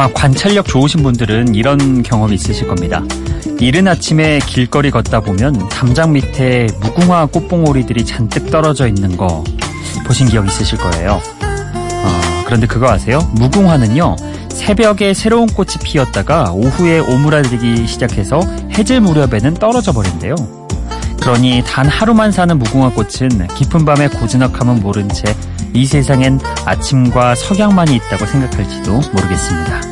아마 관찰력 좋으신 분들은 이런 경험이 있으실 겁니다. 이른 아침에 길거리 걷다 보면 담장 밑에 무궁화 꽃봉오리들이 잔뜩 떨어져 있는 거 보신 기억 있으실 거예요. 어, 그런데 그거 아세요? 무궁화는요, 새벽에 새로운 꽃이 피었다가 오후에 오므라들기 시작해서 해질 무렵에는 떨어져 버린대요. 그러니 단 하루만 사는 무궁화 꽃은 깊은 밤에 고즈넉함은 모른 채 이 세상엔 아침과 석양만이 있다고 생각할지도 모르겠습니다.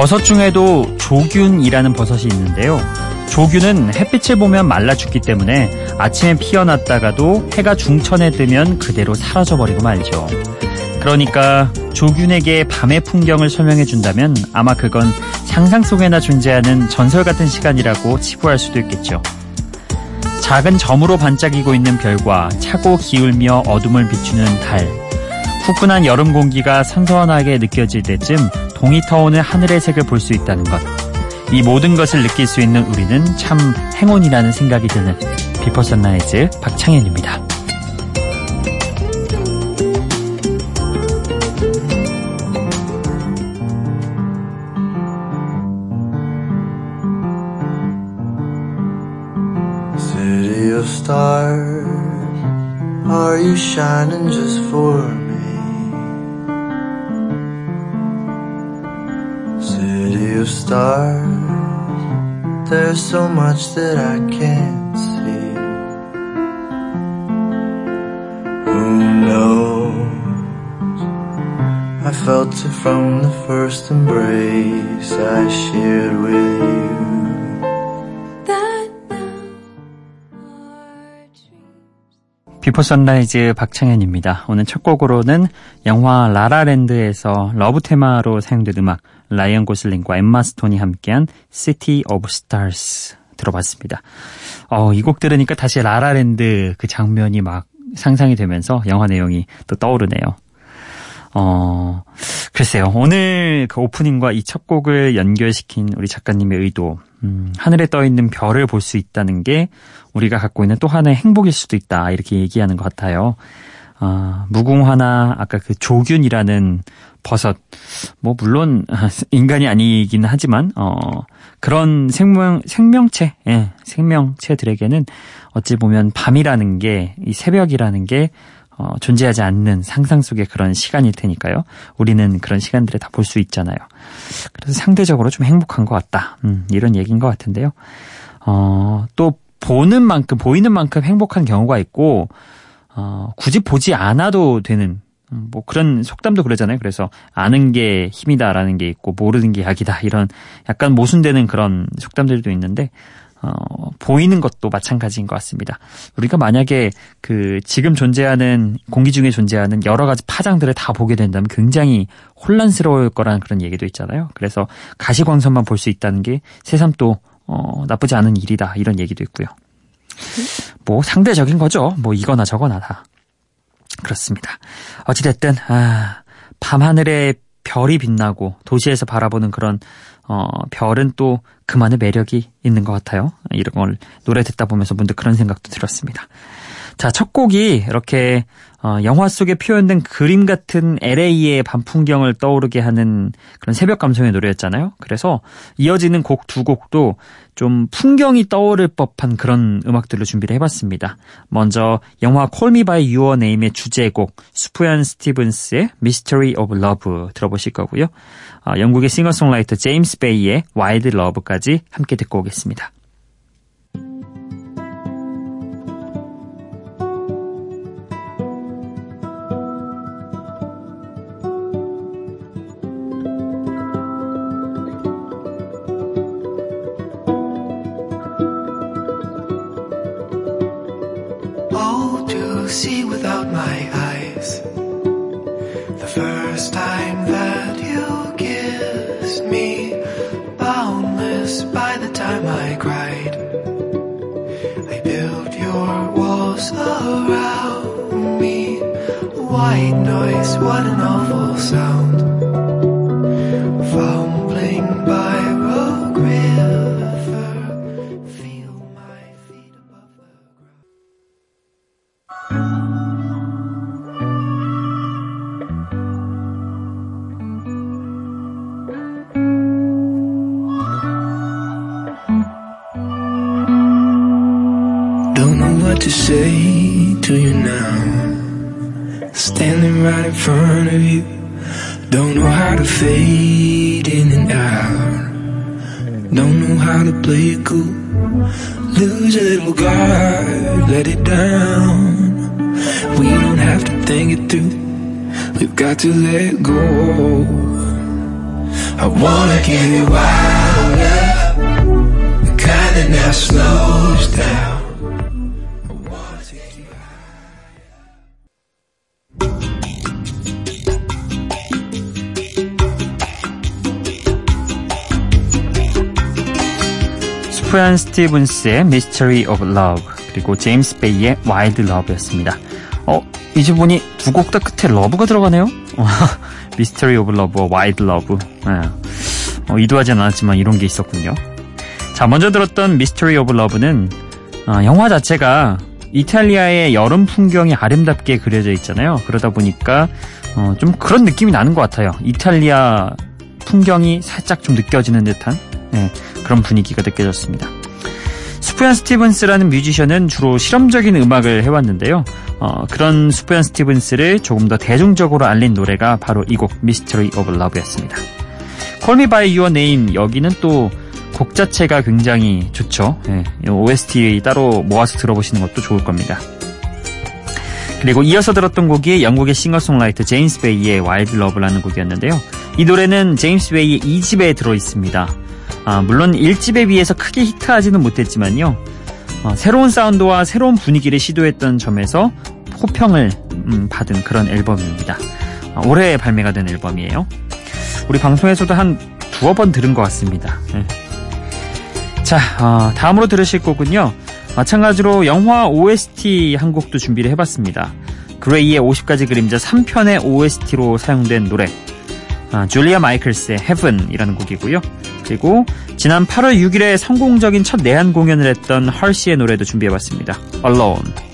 버섯 중에도 조균이라는 버섯이 있는데요. 조균은 햇빛을 보면 말라 죽기 때문에 아침에 피어났다가도 해가 중천에 뜨면 그대로 사라져버리고 말죠. 그러니까 조균에게 밤의 풍경을 설명해 준다면 아마 그건 상상 속에나 존재하는 전설 같은 시간이라고 치부할 수도 있겠죠. 작은 점으로 반짝이고 있는 별과 차고 기울며 어둠을 비추는 달. 후끈한 여름 공기가 선선하게 느껴질 때쯤 동이 터오는 하늘의 색을 볼 수 있다는 것. 이 모든 것을 느낄 수 있는 우리는 참 행운이라는 생각이 드는 Before Sunrise 박창현입니다. Stars, are you shining just for of stars, there's so much that I can't see. Who knows? I felt it from the first embrace I shared with you. Before Sunrise 박창현입니다. 오늘 첫 곡으로는 영화 La La Land에서 love 테마로 사용된 음악 라이언 고슬링과 엠마 스톤이 함께한 City of Stars 들어봤습니다. 어, 이 곡 들으니까 다시 La La Land 그 장면이 막 상상이 되면서 영화 내용이 또 떠오르네요. 어, 글쎄요. 오늘 그 오프닝과 이 첫 곡을 연결시킨 우리 작가님의 의도, 음, 하늘에 떠 있는 별을 볼 수 있다는 게 우리가 갖고 있는 또 하나의 행복일 수도 있다. 이렇게 얘기하는 것 같아요. 어, 무궁화나 아까 그 조균이라는 버섯, 뭐, 물론, 인간이 아니긴 하지만, 어, 그런 생명, 생명체, 예, 생명체들에게는 어찌 보면 밤이라는 게, 이 새벽이라는 게, 어, 존재하지 않는 상상 속의 그런 시간일 테니까요. 우리는 그런 시간들을 다 볼 수 있잖아요. 그래서 상대적으로 좀 행복한 것 같다. 음, 이런 얘기인 것 같은데요. 어, 또 보는 만큼, 보이는 만큼 행복한 경우가 있고, 어, 굳이 보지 않아도 되는, 음, 뭐 그런 속담도 그러잖아요. 그래서 아는 게 힘이다라는 게 있고, 모르는 게 약이다. 이런 약간 모순되는 그런 속담들도 있는데, 어, 보이는 것도 마찬가지인 것 같습니다. 우리가 만약에 그 지금 존재하는 공기 중에 존재하는 여러 가지 파장들을 다 보게 된다면 굉장히 혼란스러울 거라는 그런 얘기도 있잖아요. 그래서 가시광선만 볼 수 있다는 게 새삼 또 어, 나쁘지 않은 일이다 이런 얘기도 있고요. 뭐 상대적인 거죠. 뭐 이거나 저거나 다 그렇습니다. 어찌됐든 아, 밤하늘에 별이 빛나고 도시에서 바라보는 그런 어, 별은 또 그만의 매력이 있는 것 같아요. 이런 걸 노래 듣다 보면서 문득 그런 생각도 들었습니다. 자, 첫 곡이 이렇게 어, 영화 속에 표현된 그림 같은 LA의 밤 풍경을 떠오르게 하는 그런 새벽 감성의 노래였잖아요. 그래서 이어지는 곡 두 곡도 좀 풍경이 떠오를 법한 그런 음악들로 준비를 해봤습니다. 먼저 영화 Me By Your Name의 주제곡 수프얀 스티븐스의 Mystery of Love 들어보실 거고요. 어, 영국의 싱어송라이터 제임스 베이의 Wild Love까지 함께 듣고 오겠습니다. Walls around me. White noise, what an awful sound. Play it cool. Lose a little oh guard, let it down. We don't have to think it through. We've got to let go. I wanna get you wild the kind that now slows down. 수프얀 스티븐스의 Mystery of Love 그리고 제임스 베이의 Wild Love였습니다. 어, 이제 보니 두 곡 다 끝에 Love가 들어가네요. Mystery of Love와 Wild Love. 네. 어, 의도하진 않았지만 이런 게 있었군요. 자, 먼저 들었던 Mystery of Love는 어, 영화 자체가 이탈리아의 여름 풍경이 아름답게 그려져 있잖아요. 그러다 보니까 어, 좀 그런 느낌이 나는 것 같아요. 이탈리아 풍경이 살짝 좀 느껴지는 듯한 네, 그런 분위기가 느껴졌습니다. 수프얀 스티븐스라는 뮤지션은 주로 실험적인 음악을 해왔는데요. 어, 그런 수프얀 스티븐스를 조금 더 대중적으로 알린 노래가 바로 이곡 of Love였습니다. Call Me By Your Name 여기는 또 곡 자체가 굉장히 좋죠. 네, OST 따로 모아서 들어보시는 것도 좋을 겁니다. 그리고 이어서 들었던 곡이 영국의 싱어송라이터 제임스 베이의 Wild Love라는 곡이었는데요. 이 노래는 제임스 베이의 2집에 들어있습니다. 아, 물론 1집에 비해서 크게 히트하지는 못했지만요. 어, 새로운 사운드와 새로운 분위기를 시도했던 점에서 호평을 음, 받은 그런 앨범입니다. 아, 올해 발매가 된 앨범이에요. 우리 방송에서도 한 두어 번 들은 것 같습니다. 네. 자, 어, 다음으로 들으실 곡은요. 마찬가지로 영화 OST 한 곡도 준비를 해봤습니다. 그레이의 50가지 그림자 3편의 OST로 사용된 노래 아, 줄리아 마이클스의 Heaven이라는 곡이고요. 그리고 지난 8월 6일에 성공적인 첫 내한 공연을 했던 헐시의 노래도 준비해봤습니다. Alone.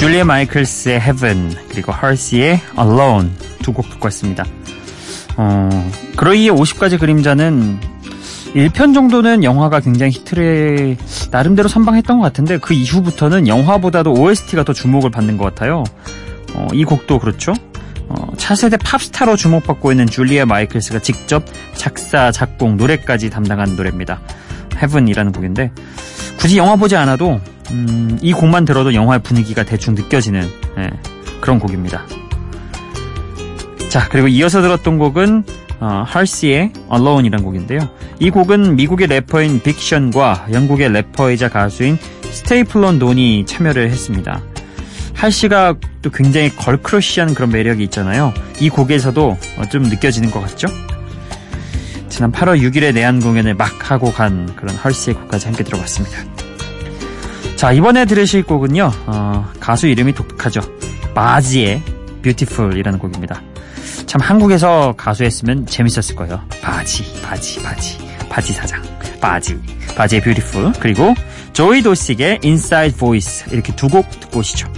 줄리아 마이클스의 Heaven 그리고 헐시의 Alone 두 곡 듣고 왔습니다. 어, 그로이의 50가지 그림자는 1편 정도는 영화가 굉장히 히트를 나름대로 선방했던 것 같은데 그 이후부터는 영화보다도 OST가 더 주목을 받는 것 같아요. 어, 이 곡도 그렇죠. 어, 차세대 팝스타로 주목받고 있는 줄리아 마이클스가 직접 작사, 작곡, 노래까지 담당한 노래입니다. Heaven이라는 곡인데 굳이 영화 보지 않아도 음, 이 곡만 들어도 영화의 분위기가 대충 느껴지는 예, 그런 곡입니다. 자 그리고 이어서 들었던 곡은 어, 할시의 Alone이라는 곡인데요. 이 곡은 미국의 래퍼인 빅션과 영국의 래퍼이자 가수인 스테이플런 논이 참여를 했습니다. 할시가 또 굉장히 걸크러쉬한 그런 매력이 있잖아요. 이 곡에서도 어, 좀 느껴지는 것 같죠? 지난 8월 6일에 내한 공연을 막 하고 간 그런 헐시의 곡까지 함께 들어봤습니다. 자 이번에 들으실 곡은요 어, 가수 이름이 독특하죠 바지의 Beautiful이라는 곡입니다 참 한국에서 가수했으면 재밌었을 거예요. 바지, 바지, 바지, 바지 사장, 바지, 바지의 Beautiful 그리고 조이 도식의 Inside Voice 이렇게 두 곡 듣고 오시죠.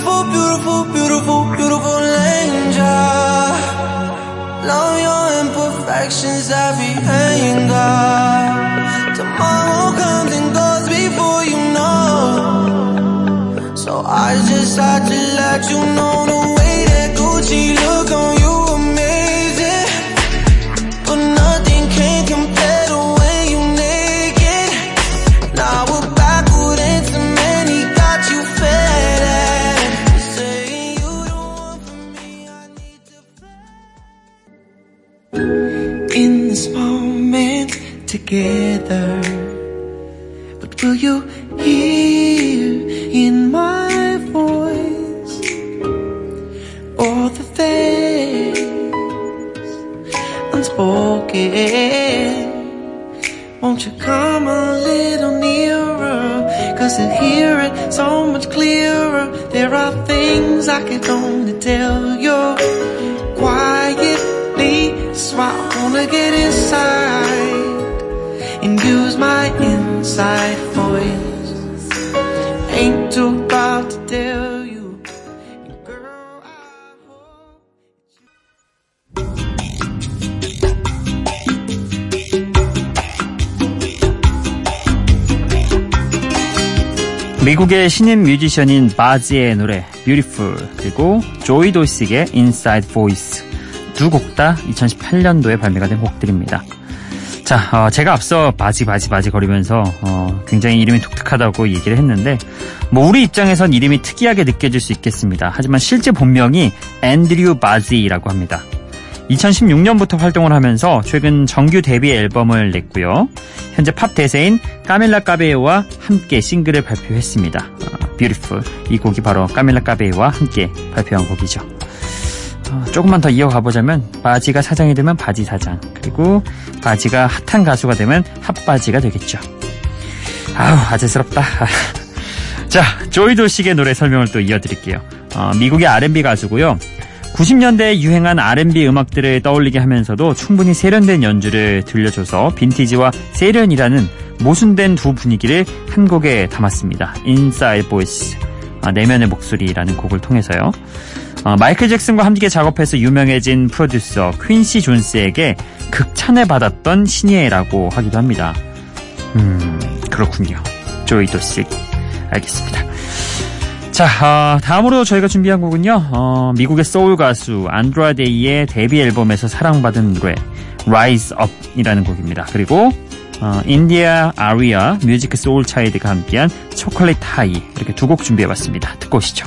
Beautiful, beautiful, beautiful, beautiful angel. Love your imperfections, every anger. Tomorrow comes and goes before you know. So I just had to let you know the way that Gucci look on you together, but will you hear in my voice all the things unspoken? Won't you come a little nearer? Cause to hear it so much clearer. There are things I can only tell you quietly. So I wanna get inside and use my inside voice. Ain't too proud to tell you. Girl, I hope. 미국의 신인 뮤지션인 바지의 노래 Beautiful 그리고 조이 도식의 Inside Voice 두 곡 다 2018년도에 발매가 된 곡들입니다. 자, 어, 제가 앞서 바지 바지 바지 거리면서 어, 굉장히 이름이 독특하다고 얘기를 했는데 뭐 우리 입장에선 이름이 특이하게 느껴질 수 있겠습니다. 하지만 실제 본명이 앤드류 바지라고 합니다. 2016년부터 활동을 하면서 최근 정규 데뷔 앨범을 냈고요. 현재 팝 대세인 까밀라 까베요와 함께 싱글을 발표했습니다. 어, Beautiful 이 곡이 바로 까밀라 까베요와 함께 발표한 곡이죠. 어, 조금만 더 이어가 보자면 바지가 사장이 되면 바지 사장 그리고 바지가 핫한 가수가 되면 핫바지가 되겠죠. 아우 아재스럽다. 자 조이 도식의 노래 설명을 또 이어드릴게요. 어, 미국의 R&B 가수고요. 90년대에 유행한 R&B 음악들을 떠올리게 하면서도 충분히 세련된 연주를 들려줘서 빈티지와 세련이라는 모순된 두 분위기를 한 곡에 담았습니다. Inside Voice, 아, 내면의 목소리라는 곡을 통해서요. 어, 마이클 잭슨과 함께 작업해서 유명해진 프로듀서 퀸시 존스에게 극찬을 받았던 신예라고 하기도 합니다. 음, 그렇군요. 조이 도식. 알겠습니다. 자, 어, 다음으로 저희가 준비한 곡은요, 어, 미국의 소울 가수 안드라데이의 데뷔 앨범에서 사랑받은 노래 Rise Up이라는 곡입니다. 그리고 어, 인디아 아리와 뮤직 소울 차일드가 함께한 초콜릿 하이 이렇게 두 곡 준비해봤습니다. 듣고 오시죠.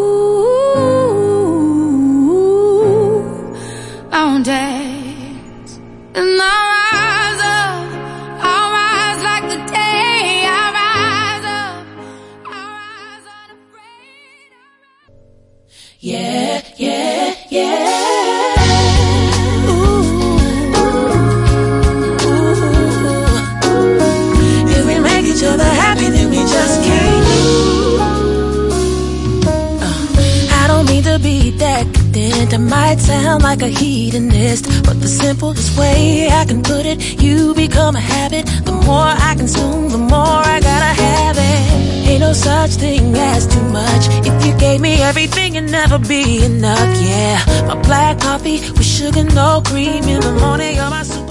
I might sound like a hedonist, but the simplest way I can put it, you become a habit. The more I consume, the more I gotta have it. Ain't no such thing as too much. If you gave me everything, it'd never be enough. Yeah, my black coffee with sugar, no cream in the morning. You're my super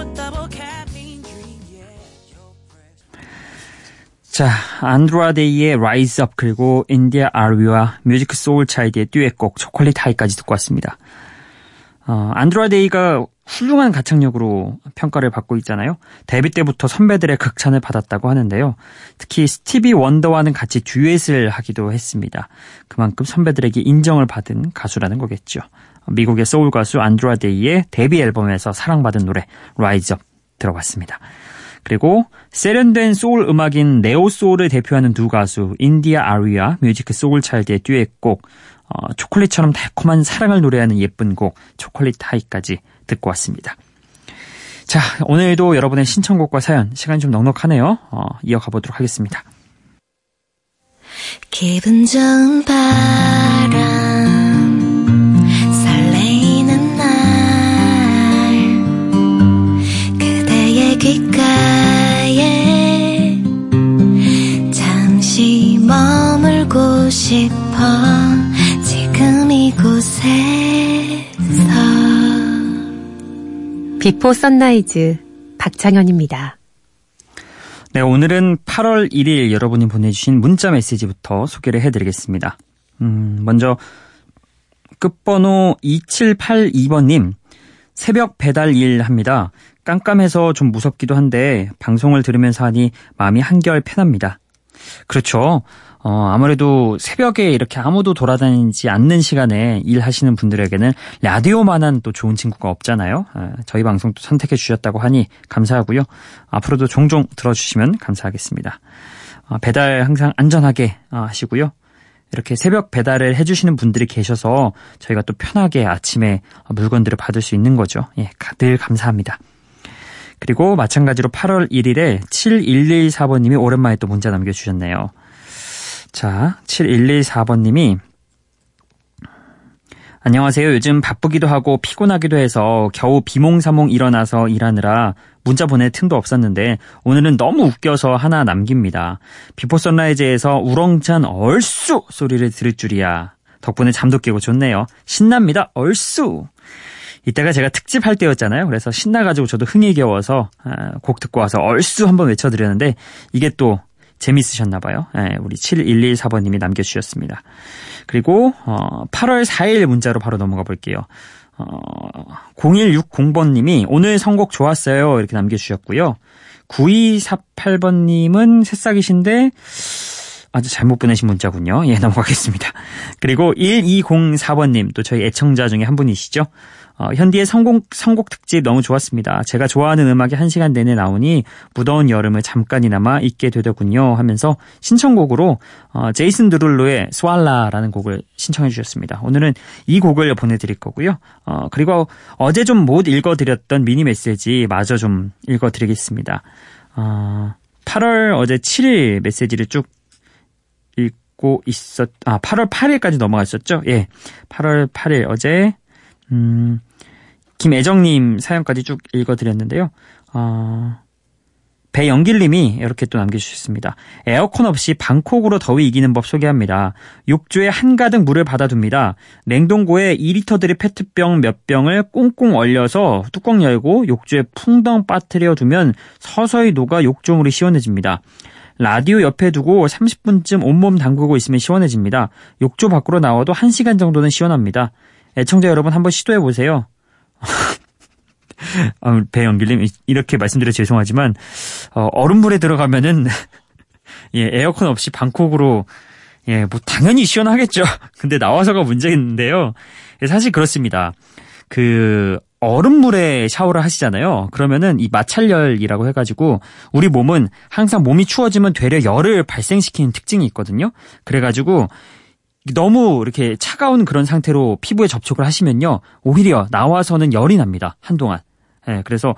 자, 안드라데이의 Rise Up 그리고 인디아 아리와 뮤직 소울 차이드의 듀엣곡 초콜릿 하이까지 듣고 왔습니다. 어, 안드라데이가 훌륭한 가창력으로 평가를 받고 있잖아요. 데뷔 때부터 선배들의 극찬을 받았다고 하는데요. 특히 스티비 원더와는 같이 듀엣을 하기도 했습니다. 그만큼 선배들에게 인정을 받은 가수라는 거겠죠. 미국의 소울 가수 안드라 데이의 데뷔 앨범에서 사랑받은 노래 Rise Up 들어봤습니다. 그리고 세련된 소울 음악인 neo soul을 대표하는 두 가수 인디아 아리와 뮤직 소울 차일드의 듀엣곡 어, 초콜릿처럼 달콤한 사랑을 노래하는 예쁜 곡 초콜릿 하이까지 듣고 왔습니다. 자, 오늘도 여러분의 신청곡과 사연 시간이 좀 넉넉하네요. 어, 이어가 보도록 하겠습니다. 기분 좋은 바람 머물고 싶어 지금 이곳에서 Before Sunrise 박창현입니다. 네, 오늘은 8월 1일 여러분이 보내주신 문자 메시지부터 소개를 해드리겠습니다. 음, 먼저 끝번호 2782번님 새벽 배달 일 합니다. 깜깜해서 좀 무섭기도 한데 방송을 들으면서 하니 마음이 한결 편합니다. 그렇죠. 어, 아무래도 새벽에 이렇게 아무도 돌아다니지 않는 시간에 일하시는 분들에게는 라디오만한 또 좋은 친구가 없잖아요. 아, 저희 방송도 선택해 주셨다고 하니 감사하고요. 앞으로도 종종 들어주시면 감사하겠습니다. 어, 배달 항상 안전하게 어, 하시고요. 이렇게 새벽 배달을 해주시는 분들이 계셔서 저희가 또 편하게 아침에 물건들을 받을 수 있는 거죠. 예, 늘 감사합니다. 그리고 마찬가지로 8월 1일에 7114번님이 오랜만에 또 문자 남겨주셨네요. 자, 7114번님이 안녕하세요. 요즘 바쁘기도 하고 피곤하기도 해서 겨우 비몽사몽 일어나서 일하느라 문자 보낼 틈도 없었는데 오늘은 너무 웃겨서 하나 남깁니다. Before Sunrise에서 우렁찬 얼쑤 소리를 들을 줄이야. 덕분에 잠도 깨고 좋네요. 신납니다. 얼쑤. 이때가 제가 특집 할 때였잖아요. 그래서 신나가지고 저도 흥이 겨워서 아, 곡 듣고 와서 얼쑤 한번 외쳐드렸는데 이게 또 재밌으셨나 봐요. 네, 우리 7114번님이 남겨주셨습니다. 그리고 어, 8월 4일 문자로 바로 넘어가 볼게요. 어, 0160번님이 오늘 선곡 좋았어요. 이렇게 남겨주셨고요. 9248번님은 새싹이신데 아주 잘못 보내신 문자군요. 예, 넘어가겠습니다. 그리고 1204번님, 또 저희 애청자 중에 한 분이시죠. 어, 현디의 선곡, 선곡 특집 너무 좋았습니다. 제가 좋아하는 음악이 한 시간 내내 나오니 무더운 여름을 잠깐이나마 잊게 되더군요 하면서 신청곡으로 어, 제이슨 드룰로의 스왈라라는 곡을 신청해 주셨습니다. 오늘은 이 곡을 보내드릴 거고요. 어, 그리고 어제 좀 못 읽어드렸던 미니 메시지 마저 좀 읽어드리겠습니다. 어, 8월 어제 7일 메시지를 쭉 읽고 있었, 아, 8월 8일까지 넘어갔었죠? 예. 8월 8일 어제, 음, 김애정님 사연까지 쭉 읽어드렸는데요. 어, 배영길님이 이렇게 또 남겨주셨습니다. 에어컨 없이 방콕으로 더위 이기는 법 소개합니다. 욕조에 한가득 물을 받아둡니다. 냉동고에 2리터들의 페트병 몇 병을 꽁꽁 얼려서 뚜껑 열고 욕조에 풍덩 빠뜨려 두면 서서히 녹아 욕조물이 시원해집니다. 라디오 옆에 두고 30분쯤 온몸 담그고 있으면 시원해집니다. 욕조 밖으로 나와도 1시간 정도는 시원합니다. 애청자 여러분 한번 시도해보세요. 아, 배영길님 이렇게 말씀드려 죄송하지만 어, 얼음물에 들어가면은 예 에어컨 없이 방콕으로 예 뭐 당연히 시원하겠죠. 근데 나와서가 문제인데요. 예, 사실 그렇습니다. 그 얼음물에 샤워를 하시잖아요. 그러면은 이 마찰열이라고 해가지고 우리 몸은 항상 몸이 추워지면 되려 열을 발생시키는 특징이 있거든요. 그래가지고 너무 이렇게 차가운 그런 상태로 피부에 접촉을 하시면요. 오히려 나와서는 열이 납니다. 한동안. 예, 그래서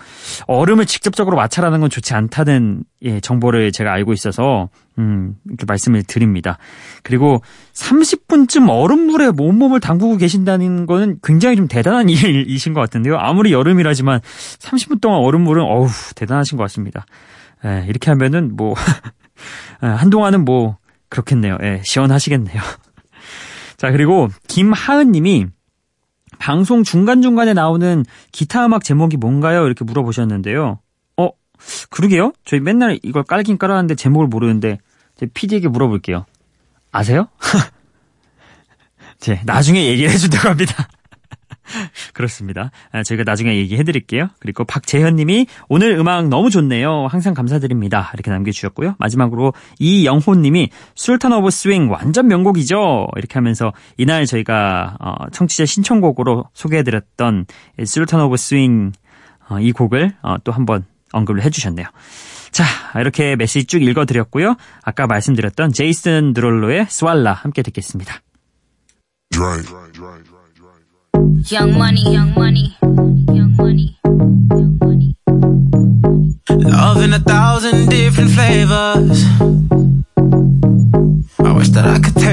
얼음을 직접적으로 마찰하는 건 좋지 않다는 예, 정보를 제가 알고 있어서 음, 이렇게 말씀을 드립니다. 그리고 30분쯤 얼음물에 온몸을 담그고 계신다는 거는 굉장히 좀 대단한 일이신 것 같은데요. 아무리 여름이라지만 30분 동안 얼음물은 어우 대단하신 것 같습니다. 예, 이렇게 하면은 뭐 예, 한동안은 뭐 그렇겠네요. 예, 시원하시겠네요. 자 그리고 김하은 님이 방송 중간중간에 나오는 기타 음악 제목이 뭔가요? 이렇게 물어보셨는데요. 어, 그러게요? 저희 맨날 이걸 깔긴 깔았는데 제목을 모르는데 제 PD에게 물어볼게요. 아세요? 제 나중에 얘기를 해준다고 합니다. 그렇습니다. 아, 저희가 나중에 얘기해 드릴게요. 그리고 박재현 님이 오늘 음악 너무 좋네요. 항상 감사드립니다. 이렇게 남겨주셨고요. 마지막으로 이영호 님이 Sultan of Swing 완전 명곡이죠. 이렇게 하면서 이날 저희가 어, 청취자 신청곡으로 소개해 드렸던 Sultan of Swing 어, 이 곡을 어, 또 한번 언급을 해주셨네요. 자, 이렇게 메시지 쭉 읽어드렸고요. 아까 말씀드렸던 제이슨 드롤로의 스왈라 함께 듣겠습니다. Young money, young money, young money, young money. Love in a thousand different flavors. I wish that I could taste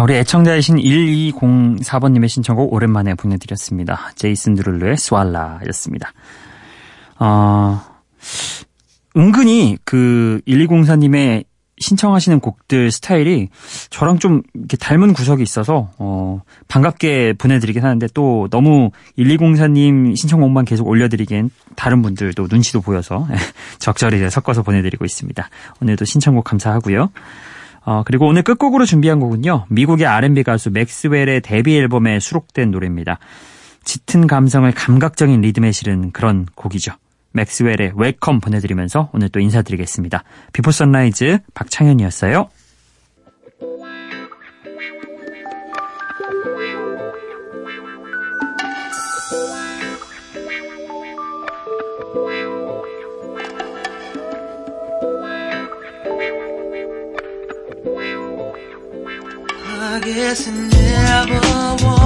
자, 우리 애청자이신 1204번님의 신청곡 오랜만에 보내드렸습니다. 제이슨 드룰로의 스왈라였습니다. 어, 은근히 그 1204님의 신청하시는 곡들 스타일이 저랑 좀 이렇게 닮은 구석이 있어서 어, 반갑게 보내드리긴 하는데 또 너무 1204님 신청곡만 계속 올려드리기엔 다른 분들도 눈치도 보여서 적절히 섞어서 보내드리고 있습니다. 오늘도 신청곡 감사하고요. 어, 그리고 오늘 끝곡으로 준비한 곡은요. 미국의 R&B 가수 맥스웰의 데뷔 앨범에 수록된 노래입니다. 짙은 감성을 감각적인 리듬에 실은 그런 곡이죠. 맥스웰의 Welcome 보내드리면서 오늘 또 인사드리겠습니다. Before Sunrise 박창현이었어요. yes, and never was.